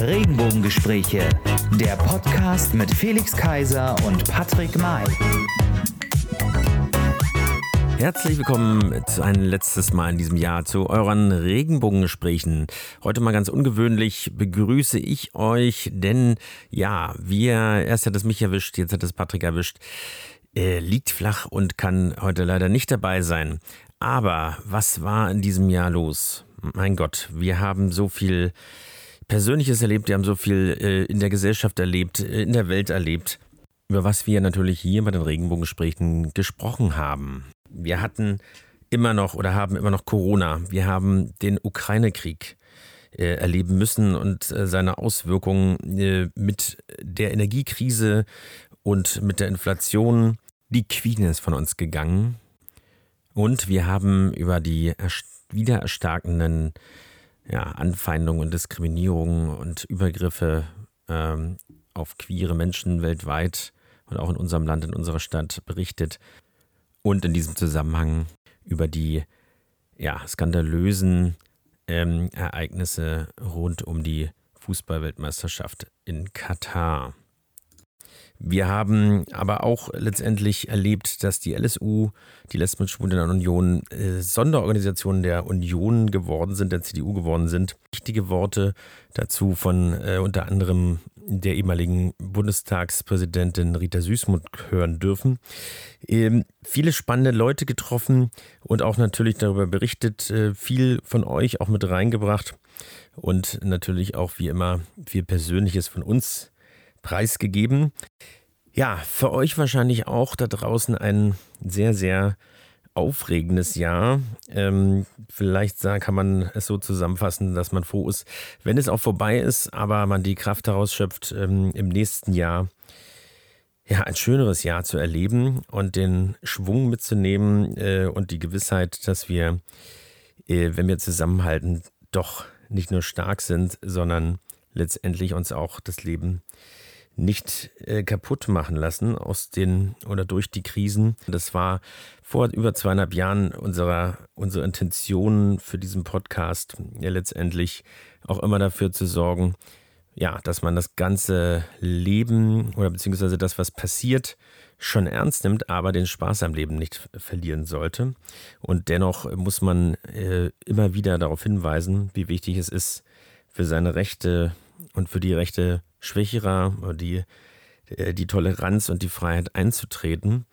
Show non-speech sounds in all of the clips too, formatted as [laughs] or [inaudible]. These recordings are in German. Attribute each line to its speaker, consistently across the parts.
Speaker 1: Regenbogengespräche, der Podcast mit Felix Kaiser und Patrick May.
Speaker 2: Herzlich willkommen zu ein letztes Mal in diesem Jahr zu euren Regenbogengesprächen. Heute mal ganz ungewöhnlich begrüße ich euch, denn ja, wir, erst hat es mich erwischt, jetzt hat es Patrick erwischt. Er liegt flach und kann heute leider nicht dabei sein. Aber was war in diesem Jahr los? Mein Gott, wir haben so viel Persönliches erlebt, wir haben so viel äh, in der Gesellschaft erlebt, äh, in der Welt erlebt, über was wir natürlich hier bei den Regenbogengesprächen gesprochen haben. Wir hatten immer noch oder haben immer noch Corona. Wir haben den Ukraine-Krieg äh, erleben müssen und äh, seine Auswirkungen mit der Energiekrise und mit der Inflation. Die Queen ist von uns gegangen. Und wir haben über die wieder erstarkenden ja, Anfeindungen und Diskriminierungen und Übergriffe ähm, auf queere Menschen weltweit und auch in unserem Land, in unserer Stadt berichtet. Und in diesem Zusammenhang über die ja, skandalösen ähm, Ereignisse rund um die Fußballweltmeisterschaft in Katar. Wir haben aber auch letztendlich erlebt, dass die LSU, die Lesben und Schwulen Union, äh, Sonderorganisationen der Union geworden sind, der CDU geworden sind. Wichtige Worte dazu von äh, unter anderem der ehemaligen Bundestagspräsidentin Rita Süßmuth hören dürfen. Ähm, viele spannende Leute getroffen und auch natürlich darüber berichtet, äh, viel von euch auch mit reingebracht und natürlich auch wie immer viel Persönliches von uns preisgegeben. Ja, für euch wahrscheinlich auch da draußen ein sehr, sehr aufregendes Jahr. Ähm, vielleicht kann man es so zusammenfassen, dass man froh ist, wenn es auch vorbei ist, aber man die Kraft daraus schöpft, ähm, im nächsten Jahr ja, ein schöneres Jahr zu erleben und den Schwung mitzunehmen äh, und die Gewissheit, dass wir, äh, wenn wir zusammenhalten, doch nicht nur stark sind, sondern letztendlich uns auch das Leben nicht äh, kaputt machen lassen aus den oder durch die Krisen. Das war vor über zweieinhalb Jahren unserer, unsere Intention für diesen Podcast, ja letztendlich auch immer dafür zu sorgen, ja, dass man das ganze Leben oder beziehungsweise das, was passiert, schon ernst nimmt, aber den Spaß am Leben nicht verlieren sollte. Und dennoch muss man äh, immer wieder darauf hinweisen, wie wichtig es ist, für seine Rechte und für die Rechte Schwächerer, die, äh, die Toleranz und die Freiheit einzutreten.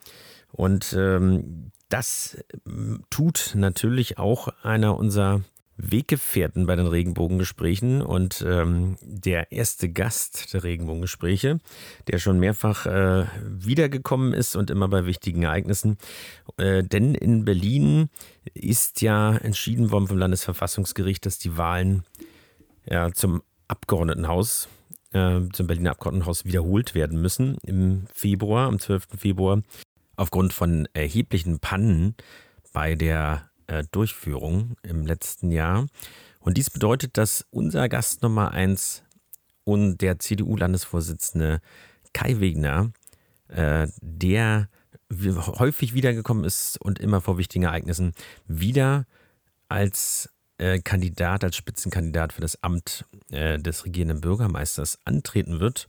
Speaker 2: Und ähm, das ähm, tut natürlich auch einer unserer Weggefährten bei den Regenbogengesprächen und ähm, der erste Gast der Regenbogengespräche, der schon mehrfach äh, wiedergekommen ist und immer bei wichtigen Ereignissen. Äh, denn in Berlin ist ja entschieden worden vom Landesverfassungsgericht, dass die Wahlen ja, zum Abgeordnetenhaus, äh, zum Berliner Abgeordnetenhaus wiederholt werden müssen im Februar, am 12. Februar, aufgrund von erheblichen Pannen bei der äh, Durchführung im letzten Jahr. Und dies bedeutet, dass unser Gast Nummer eins und der CDU-Landesvorsitzende Kai Wegner, äh, der häufig wiedergekommen ist und immer vor wichtigen Ereignissen, wieder als äh, Kandidat, als Spitzenkandidat für das Amt äh, des regierenden Bürgermeisters antreten wird.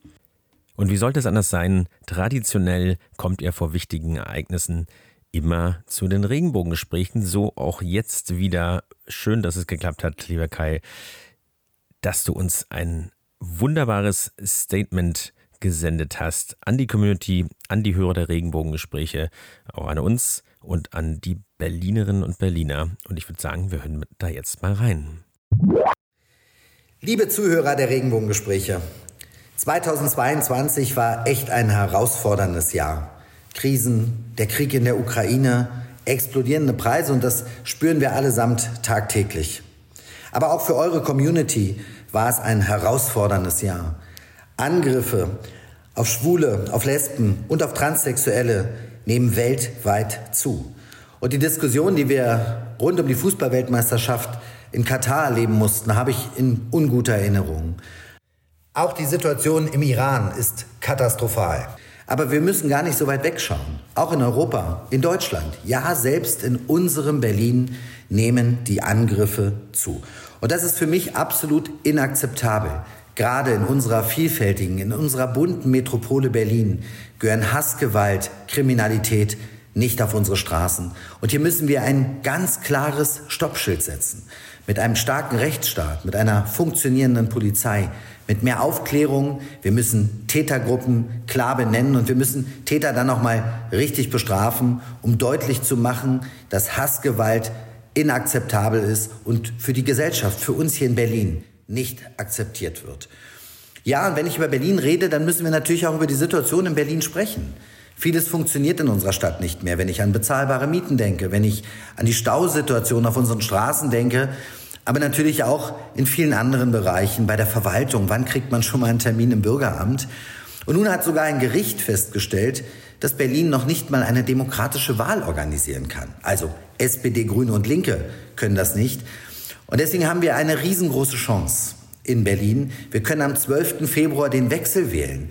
Speaker 2: Und wie sollte es anders sein? Traditionell kommt er vor wichtigen Ereignissen immer zu den Regenbogengesprächen. So auch jetzt wieder. Schön, dass es geklappt hat, lieber Kai, dass du uns ein wunderbares Statement gesendet hast an die Community, an die Hörer der Regenbogengespräche, auch an uns und an die Berlinerinnen und Berliner. Und ich würde sagen, wir hören da jetzt mal rein.
Speaker 3: Liebe Zuhörer der Regenbogengespräche, 2022 war echt ein herausforderndes Jahr. Krisen, der Krieg in der Ukraine, explodierende Preise und das spüren wir allesamt tagtäglich. Aber auch für eure Community war es ein herausforderndes Jahr. Angriffe auf Schwule, auf Lesben und auf Transsexuelle nehmen weltweit zu. Und die Diskussion, die wir rund um die Fußballweltmeisterschaft in Katar erleben mussten, habe ich in unguter Erinnerung. Auch die Situation im Iran ist katastrophal. Aber wir müssen gar nicht so weit wegschauen. Auch in Europa, in Deutschland, ja, selbst in unserem Berlin nehmen die Angriffe zu. Und das ist für mich absolut inakzeptabel. Gerade in unserer vielfältigen, in unserer bunten Metropole Berlin gehören Hassgewalt, Kriminalität nicht auf unsere Straßen. Und hier müssen wir ein ganz klares Stoppschild setzen. Mit einem starken Rechtsstaat, mit einer funktionierenden Polizei, mit mehr Aufklärung. Wir müssen Tätergruppen klar benennen und wir müssen Täter dann auch mal richtig bestrafen, um deutlich zu machen, dass Hassgewalt inakzeptabel ist und für die Gesellschaft, für uns hier in Berlin nicht akzeptiert wird. Ja, und wenn ich über Berlin rede, dann müssen wir natürlich auch über die Situation in Berlin sprechen. Vieles funktioniert in unserer Stadt nicht mehr. Wenn ich an bezahlbare Mieten denke, wenn ich an die Stausituation auf unseren Straßen denke, aber natürlich auch in vielen anderen Bereichen, bei der Verwaltung. Wann kriegt man schon mal einen Termin im Bürgeramt? Und nun hat sogar ein Gericht festgestellt, dass Berlin noch nicht mal eine demokratische Wahl organisieren kann. Also SPD, Grüne und Linke können das nicht. Und deswegen haben wir eine riesengroße Chance in Berlin. Wir können am 12. Februar den Wechsel wählen.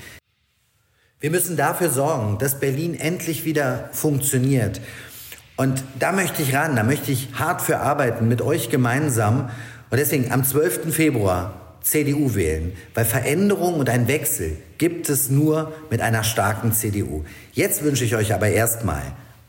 Speaker 3: Wir müssen dafür sorgen, dass Berlin endlich wieder funktioniert. Und da möchte ich ran, da möchte ich hart für arbeiten mit euch gemeinsam. Und deswegen am 12. Februar CDU wählen, weil Veränderung und ein Wechsel gibt es nur mit einer starken CDU. Jetzt wünsche ich euch aber erstmal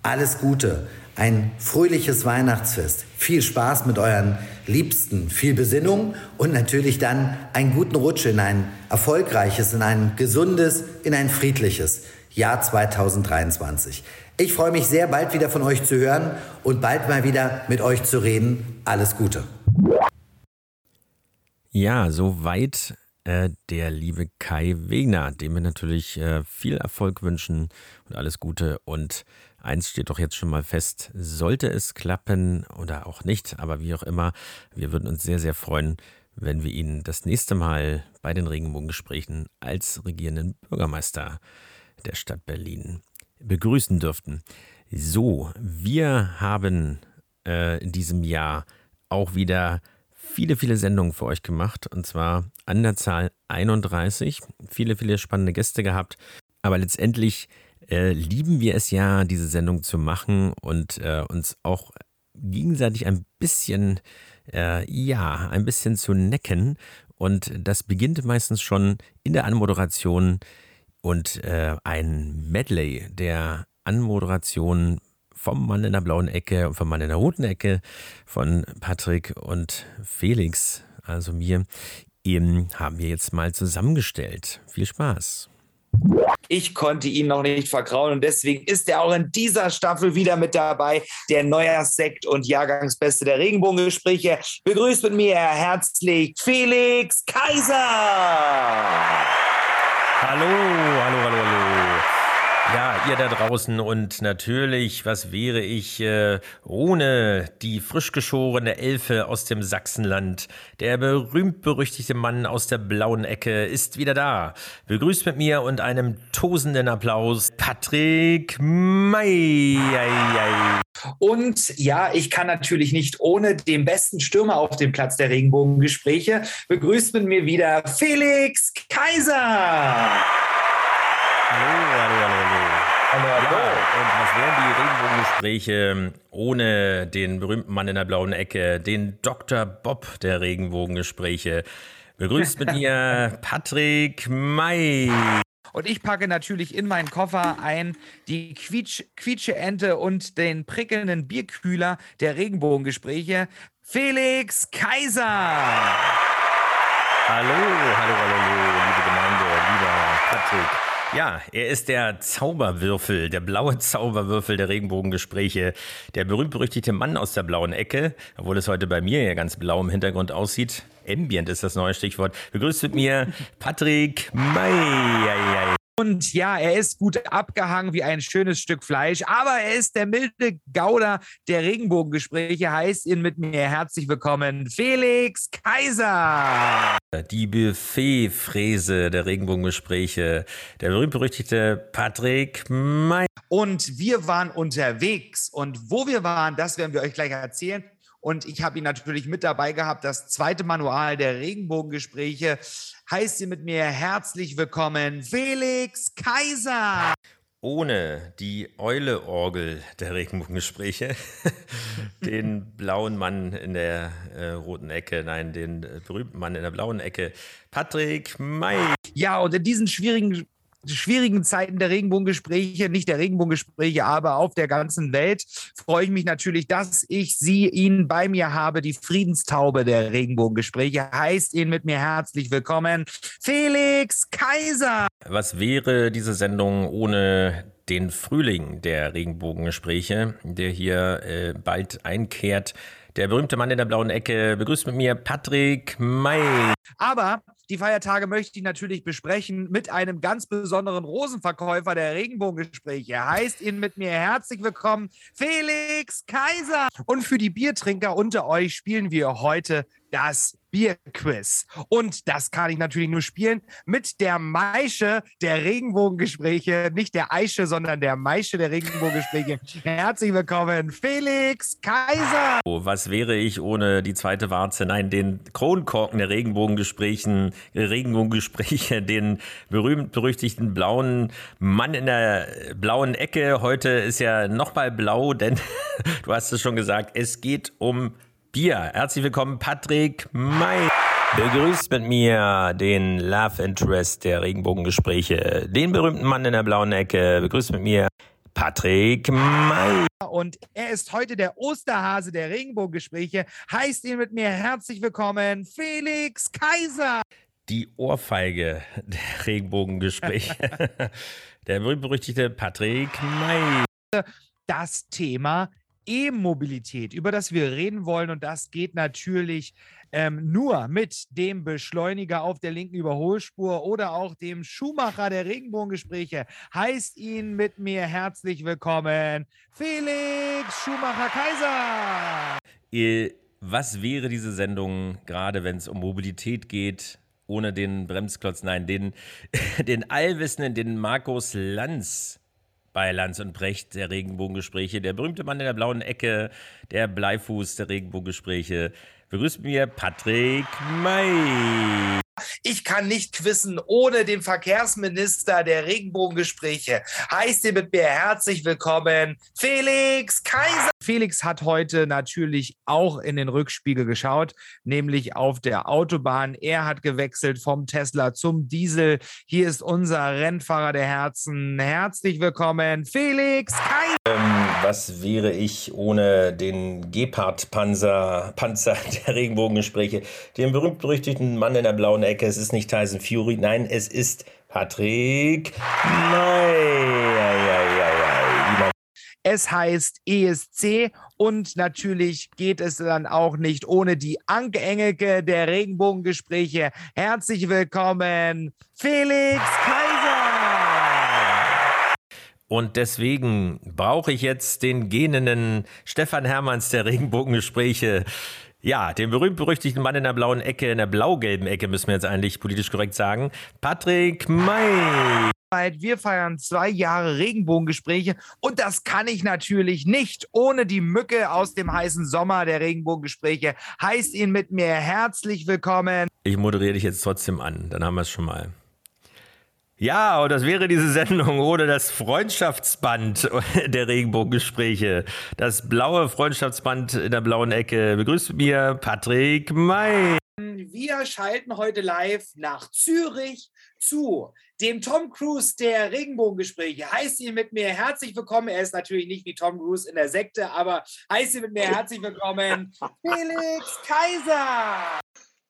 Speaker 3: alles Gute, ein fröhliches Weihnachtsfest, viel Spaß mit euren Liebsten, viel Besinnung und natürlich dann einen guten Rutsch in ein erfolgreiches, in ein gesundes, in ein friedliches Jahr 2023. Ich freue mich sehr, bald wieder von euch zu hören und bald mal wieder mit euch zu reden. Alles Gute.
Speaker 2: Ja, soweit äh, der liebe Kai Wegner, dem wir natürlich äh, viel Erfolg wünschen und alles Gute. Und eins steht doch jetzt schon mal fest, sollte es klappen oder auch nicht, aber wie auch immer, wir würden uns sehr, sehr freuen, wenn wir ihn das nächste Mal bei den Regenbogengesprächen als regierenden Bürgermeister der Stadt Berlin begrüßen dürften. So, wir haben äh, in diesem Jahr auch wieder viele, viele Sendungen für euch gemacht und zwar an der Zahl 31. Viele, viele spannende Gäste gehabt. Aber letztendlich äh, lieben wir es ja, diese Sendung zu machen und äh, uns auch gegenseitig ein bisschen, äh, ja, ein bisschen zu necken. Und das beginnt meistens schon in der Anmoderation und äh, ein Medley der Anmoderation vom Mann in der blauen Ecke und vom Mann in der roten Ecke von Patrick und Felix, also mir, eben haben wir jetzt mal zusammengestellt. Viel Spaß.
Speaker 4: Ich konnte ihn noch nicht vertrauen und deswegen ist er auch in dieser Staffel wieder mit dabei. Der Neujahrssekt und Jahrgangsbeste der Regenbogengespräche. Begrüßt mit mir herzlich Felix Kaiser.
Speaker 2: Hallo, hallo, hallo, hallo. Ja, ihr da draußen und natürlich, was wäre ich äh, ohne die frisch geschorene Elfe aus dem Sachsenland? Der berühmt-berüchtigte Mann aus der blauen Ecke ist wieder da. Begrüßt mit mir und einem tosenden Applaus Patrick May.
Speaker 4: Und ja, ich kann natürlich nicht ohne den besten Stürmer auf dem Platz der Regenbogengespräche. Begrüßt mit mir wieder Felix Kaiser.
Speaker 2: Hallo, hallo, hallo, hallo. hallo, hallo. Ja, und was wären die Regenbogengespräche ohne den berühmten Mann in der blauen Ecke, den Dr. Bob der Regenbogengespräche? Begrüßt mit mir [laughs] Patrick May.
Speaker 4: Und ich packe natürlich in meinen Koffer ein die Quietsch, Quietsche-Ente und den prickelnden Bierkühler der Regenbogengespräche. Felix Kaiser.
Speaker 2: Hallo, hallo, hallo, liebe Gemeinde, lieber Patrick. Ja, er ist der Zauberwürfel, der blaue Zauberwürfel der Regenbogengespräche, der berühmt-berüchtigte Mann aus der blauen Ecke, obwohl es heute bei mir ja ganz blau im Hintergrund aussieht. Ambient ist das neue Stichwort. Begrüßt mit mir Patrick May.
Speaker 4: Und ja, er ist gut abgehangen wie ein schönes Stück Fleisch, aber er ist der milde Gauder der Regenbogengespräche. Heißt ihn mit mir herzlich willkommen, Felix Kaiser.
Speaker 2: Die Buffetfräse der Regenbogengespräche, der berühmt-berüchtigte Patrick May.
Speaker 4: Und wir waren unterwegs. Und wo wir waren, das werden wir euch gleich erzählen. Und ich habe ihn natürlich mit dabei gehabt, das zweite Manual der Regenbogengespräche. Heißt ihr mit mir herzlich willkommen, Felix Kaiser.
Speaker 2: ohne die Eule-Orgel der Regenbogengespräche, [laughs] den blauen Mann in der äh, roten Ecke, nein, den äh, berühmten Mann in der blauen Ecke, Patrick May.
Speaker 4: Ja, und in diesen schwierigen schwierigen Zeiten der Regenbogengespräche, nicht der Regenbogengespräche, aber auf der ganzen Welt, freue ich mich natürlich, dass ich Sie, ihn bei mir habe. Die Friedenstaube der Regenbogengespräche heißt Ihnen mit mir herzlich willkommen, Felix Kaiser.
Speaker 2: Was wäre diese Sendung ohne den Frühling der Regenbogengespräche, der hier äh, bald einkehrt? Der berühmte Mann in der blauen Ecke begrüßt mit mir Patrick May.
Speaker 4: Aber die Feiertage möchte ich natürlich besprechen mit einem ganz besonderen Rosenverkäufer der Regenbogengespräche. Heißt Ihnen mit mir herzlich willkommen, Felix Kaiser. Und für die Biertrinker unter euch spielen wir heute das Bierquiz. Und das kann ich natürlich nur spielen mit der Maische der Regenbogengespräche. Nicht der Eische, sondern der Maische der Regenbogengespräche. [laughs] Herzlich willkommen, Felix Kaiser.
Speaker 2: Oh, was wäre ich ohne die zweite Warze? Nein, den Kronkorken der Regenbogengesprächen, Regenbogengespräche, den berühmt-berüchtigten blauen Mann in der blauen Ecke. Heute ist ja nochmal blau, denn [laughs] du hast es schon gesagt, es geht um Bier. Herzlich willkommen, Patrick May. Begrüßt mit mir den Love Interest der Regenbogengespräche, den berühmten Mann in der blauen Ecke. Begrüßt mit mir Patrick May.
Speaker 4: Und er ist heute der Osterhase der Regenbogengespräche. Heißt ihn mit mir herzlich willkommen, Felix Kaiser.
Speaker 2: Die Ohrfeige der Regenbogengespräche. [laughs] der berühmt-berüchtigte Patrick May.
Speaker 4: Das Thema E-Mobilität, über das wir reden wollen. Und das geht natürlich ähm, nur mit dem Beschleuniger auf der linken Überholspur oder auch dem Schuhmacher der Regenbogengespräche. Heißt ihn mit mir herzlich willkommen, Felix Schumacher Kaiser.
Speaker 2: Was wäre diese Sendung, gerade wenn es um Mobilität geht, ohne den Bremsklotz? Nein, den, [laughs] den allwissenden, den Markus Lanz bei Lanz und Brecht der Regenbogengespräche. Der berühmte Mann in der blauen Ecke, der Bleifuß der Regenbogengespräche. Begrüßt mir Patrick May.
Speaker 4: Ich kann nicht quizzen ohne den Verkehrsminister der Regenbogengespräche. Heißt ihr mit mir herzlich willkommen, Felix Kaiser. Felix hat heute natürlich auch in den Rückspiegel geschaut, nämlich auf der Autobahn. Er hat gewechselt vom Tesla zum Diesel. Hier ist unser Rennfahrer der Herzen. Herzlich willkommen, Felix Kaiser.
Speaker 2: Ähm, was wäre ich ohne den Gepard-Panzer Panzer der Regenbogengespräche, den berühmt-berüchtigten Mann in der blauen Ecke? Es ist nicht Tyson Fury, nein, es ist Patrick May.
Speaker 4: Es heißt ESC und natürlich geht es dann auch nicht ohne die Anke Engelke der Regenbogengespräche. Herzlich willkommen, Felix Kaiser.
Speaker 2: Und deswegen brauche ich jetzt den gähnenden Stefan Hermanns der Regenbogengespräche. Ja, den berühmt-berüchtigten Mann in der blauen Ecke, in der blau-gelben Ecke, müssen wir jetzt eigentlich politisch korrekt sagen. Patrick May.
Speaker 4: Wir feiern zwei Jahre Regenbogengespräche und das kann ich natürlich nicht ohne die Mücke aus dem heißen Sommer der Regenbogengespräche. Heißt ihn mit mir herzlich willkommen.
Speaker 2: Ich moderiere dich jetzt trotzdem an, dann haben wir es schon mal. Ja, und das wäre diese Sendung ohne das Freundschaftsband [laughs] der Regenbogengespräche. Das blaue Freundschaftsband in der blauen Ecke. Begrüßt mir Patrick May.
Speaker 4: Wir schalten heute live nach Zürich zu dem Tom Cruise der Regenbogengespräche. Heißt ihn mit mir herzlich willkommen. Er ist natürlich nicht wie Tom Cruise in der Sekte, aber heißt ihn mit mir herzlich willkommen, [laughs] Felix Kaiser.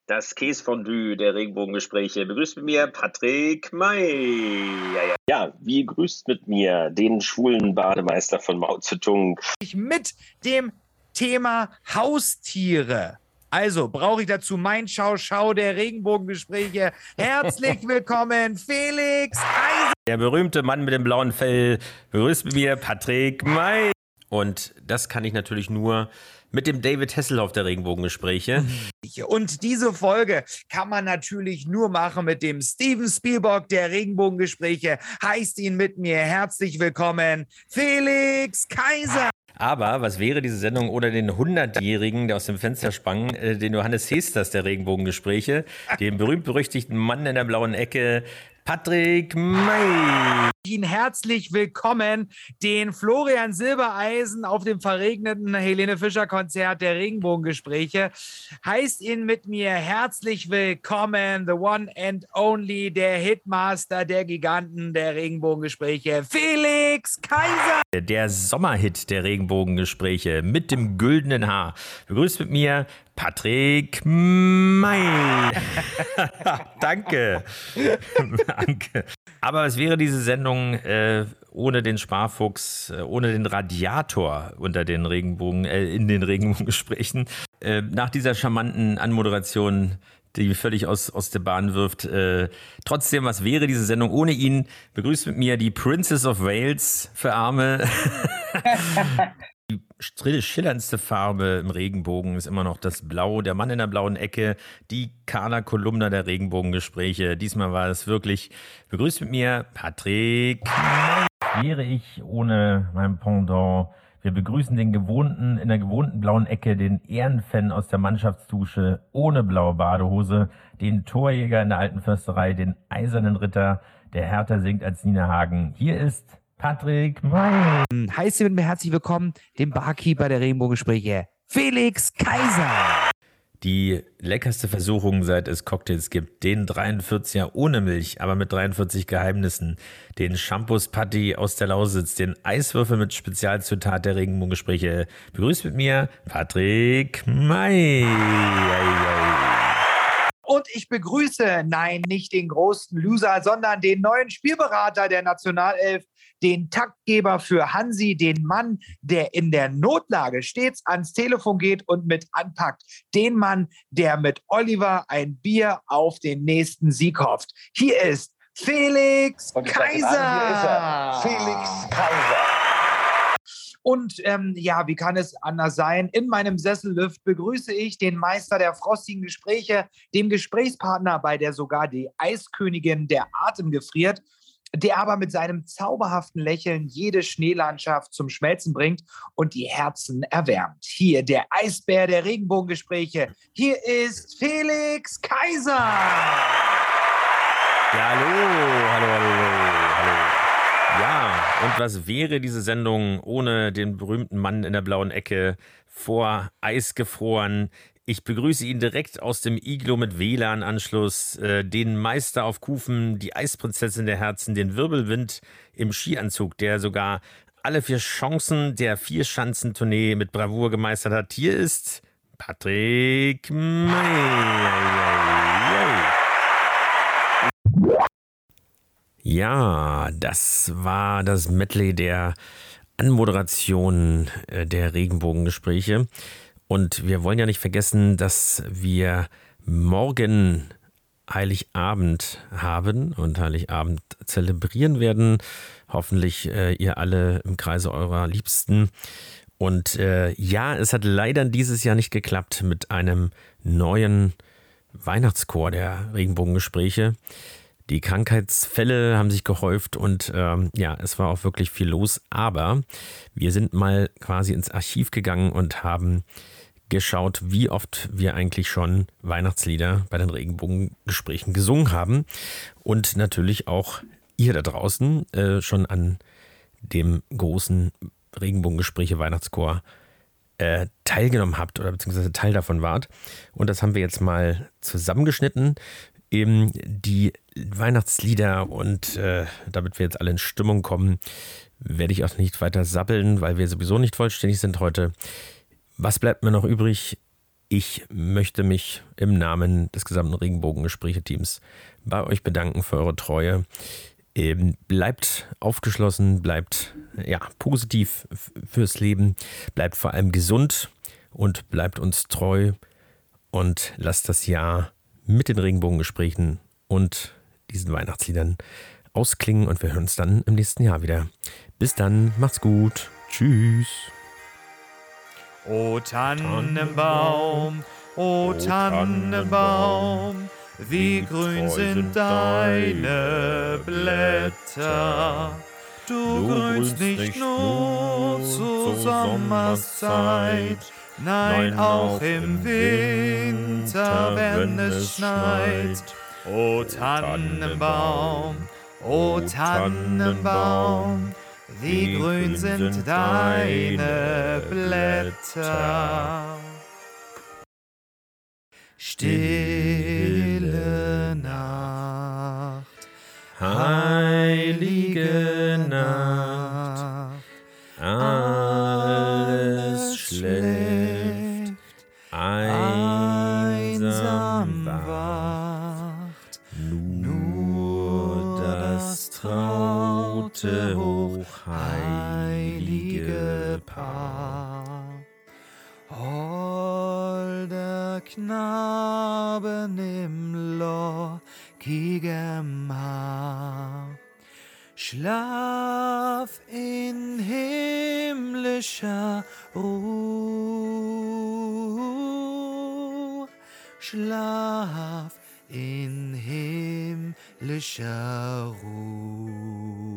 Speaker 2: Das Käsefondue der Regenbogengespräche. Begrüßt mit mir Patrick May.
Speaker 5: Ja, ja. ja, wie grüßt mit mir den schwulen Bademeister von Mao Zedong.
Speaker 4: Mit dem Thema Haustiere. Also brauche ich dazu mein Schau-Schau der Regenbogengespräche. Herzlich [laughs] willkommen, Felix Eisen.
Speaker 2: Der berühmte Mann mit dem blauen Fell begrüßt mit mir Patrick May. Und das kann ich natürlich nur mit dem David Hasselhoff der Regenbogengespräche. [laughs]
Speaker 4: Und diese Folge kann man natürlich nur machen mit dem Steven Spielberg der Regenbogengespräche. Heißt ihn mit mir herzlich willkommen, Felix Kaiser.
Speaker 2: Aber was wäre diese Sendung ohne den 100-Jährigen, der aus dem Fenster sprang, äh, den Johannes Hesters der Regenbogengespräche, [laughs] den berühmt-berüchtigten Mann in der blauen Ecke, Patrick May.
Speaker 4: Ihnen herzlich willkommen, den Florian Silbereisen auf dem verregneten Helene Fischer Konzert der Regenbogengespräche. Heißt Ihnen mit mir herzlich willkommen, the one and only, der Hitmaster der Giganten der Regenbogengespräche, Felix Kaiser.
Speaker 2: Der Sommerhit der Regenbogengespräche mit dem güldenen Haar. Begrüßt mit mir Patrick May. [laughs] Danke. [laughs] Danke. Aber es wäre diese Sendung äh, ohne den Sparfuchs, äh, ohne den Radiator unter den Regenbogen, äh, in den Regenbogengesprächen. Äh, nach dieser charmanten Anmoderation die völlig aus, aus der Bahn wirft. Äh, trotzdem, was wäre diese Sendung ohne ihn? Begrüßt mit mir die Princess of Wales für Arme. [laughs] schillerndste Farbe im Regenbogen ist immer noch das Blau, der Mann in der blauen Ecke, die Carla Kolumna der Regenbogengespräche. Diesmal war es wirklich. Begrüßt mit mir Patrick. Wäre ich ohne mein Pendant wir begrüßen den gewohnten, in der gewohnten blauen Ecke, den Ehrenfan aus der Mannschaftsdusche ohne blaue Badehose, den Torjäger in der alten Försterei, den eisernen Ritter, der härter singt als Nina Hagen. Hier ist Patrick May.
Speaker 4: Heiße mit mir herzlich willkommen, dem Barkeeper der Regenbogengespräche, Felix Kaiser
Speaker 2: die leckerste Versuchung, seit es Cocktails gibt. Den 43er ohne Milch, aber mit 43 Geheimnissen. Den Shampoos Patty aus der Lausitz. Den Eiswürfel mit Spezialzutat der Regenbogengespräche. Begrüßt mit mir Patrick May.
Speaker 4: Und ich begrüße, nein, nicht den großen Loser, sondern den neuen Spielberater der Nationalelf, den Taktgeber für Hansi, den Mann, der in der Notlage stets ans Telefon geht und mit anpackt, den Mann, der mit Oliver ein Bier auf den nächsten Sieg hofft. Hier ist Felix Kaiser.
Speaker 6: An, hier ist. Felix Kaiser.
Speaker 4: Und ähm, ja, wie kann es anders sein? In meinem Sessellift begrüße ich den Meister der frostigen Gespräche, dem Gesprächspartner, bei der sogar die Eiskönigin der Atem gefriert der aber mit seinem zauberhaften Lächeln jede Schneelandschaft zum Schmelzen bringt und die Herzen erwärmt. Hier der Eisbär der Regenbogengespräche. Hier ist Felix Kaiser.
Speaker 2: Ja, hallo, hallo, hallo, hallo. Ja, und was wäre diese Sendung ohne den berühmten Mann in der blauen Ecke vor Eis gefroren? Ich begrüße ihn direkt aus dem Iglo mit WLAN-Anschluss, äh, den Meister auf Kufen, die Eisprinzessin der Herzen, den Wirbelwind im Skianzug, der sogar alle vier Chancen der Vierschanzentournee mit Bravour gemeistert hat. Hier ist Patrick May. Ja, das war das Medley der Anmoderation äh, der Regenbogengespräche. Und wir wollen ja nicht vergessen, dass wir morgen Heiligabend haben und Heiligabend zelebrieren werden. Hoffentlich äh, ihr alle im Kreise eurer Liebsten. Und äh, ja, es hat leider dieses Jahr nicht geklappt mit einem neuen Weihnachtschor der Regenbogengespräche. Die Krankheitsfälle haben sich gehäuft und ähm, ja, es war auch wirklich viel los. Aber wir sind mal quasi ins Archiv gegangen und haben geschaut, wie oft wir eigentlich schon Weihnachtslieder bei den Regenbogengesprächen gesungen haben. Und natürlich auch ihr da draußen äh, schon an dem großen Regenbogengespräche Weihnachtschor äh, teilgenommen habt oder beziehungsweise Teil davon wart. Und das haben wir jetzt mal zusammengeschnitten. Eben die Weihnachtslieder und äh, damit wir jetzt alle in Stimmung kommen, werde ich auch nicht weiter sabbeln, weil wir sowieso nicht vollständig sind heute. Was bleibt mir noch übrig? Ich möchte mich im Namen des gesamten Regenbogengespräche-Teams bei euch bedanken für eure Treue. Ähm, bleibt aufgeschlossen, bleibt ja, positiv fürs Leben, bleibt vor allem gesund und bleibt uns treu und lasst das Jahr mit den Regenbogengesprächen und diesen Weihnachtsliedern ausklingen und wir hören uns dann im nächsten Jahr wieder. Bis dann, macht's gut. Tschüss.
Speaker 7: O Tannenbaum, o Tannenbaum, wie grün sind deine Blätter. Du grünst nicht nur zur Sommerszeit, nein auch im Winter, wenn es schneit. O Tannenbaum,
Speaker 4: O Tannenbaum, wie grün sind deine Blätter. Stille in himmlischer Ruhe.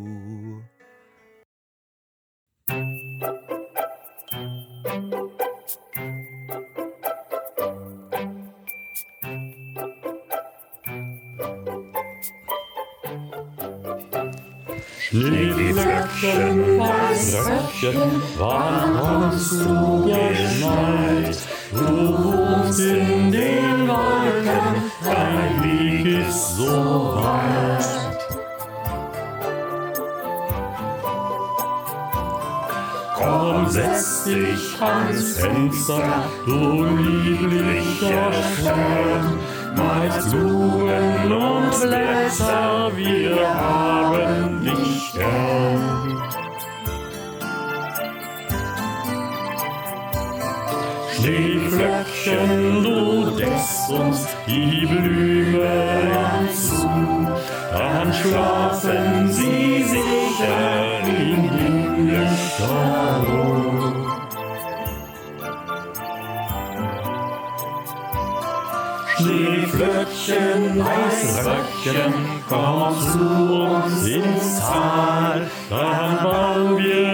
Speaker 8: Schneeflöckchen, Weißröckchen, wann kommst du geschneit? Du wohnst in den Wolken, dein Weg ist so weit. Komm, setz dich ans Fenster, du lieblicher Stern. Meist Blumen und Blätter, wir haben dich gern. Schneeflöckchen, du deckst uns die Blume zu, dann schlafen sie sicher in himmlischer Ruhe. Schneeflöckchen, Weißröckchen, komm zu uns ins Tal. Dann bauen wir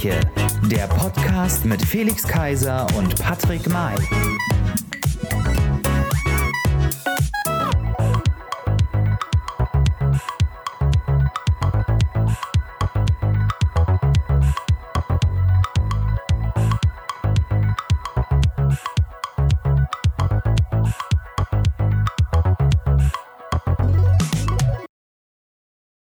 Speaker 4: Regenbogengespräche, der Podcast mit Felix Kaiser und Patrick May.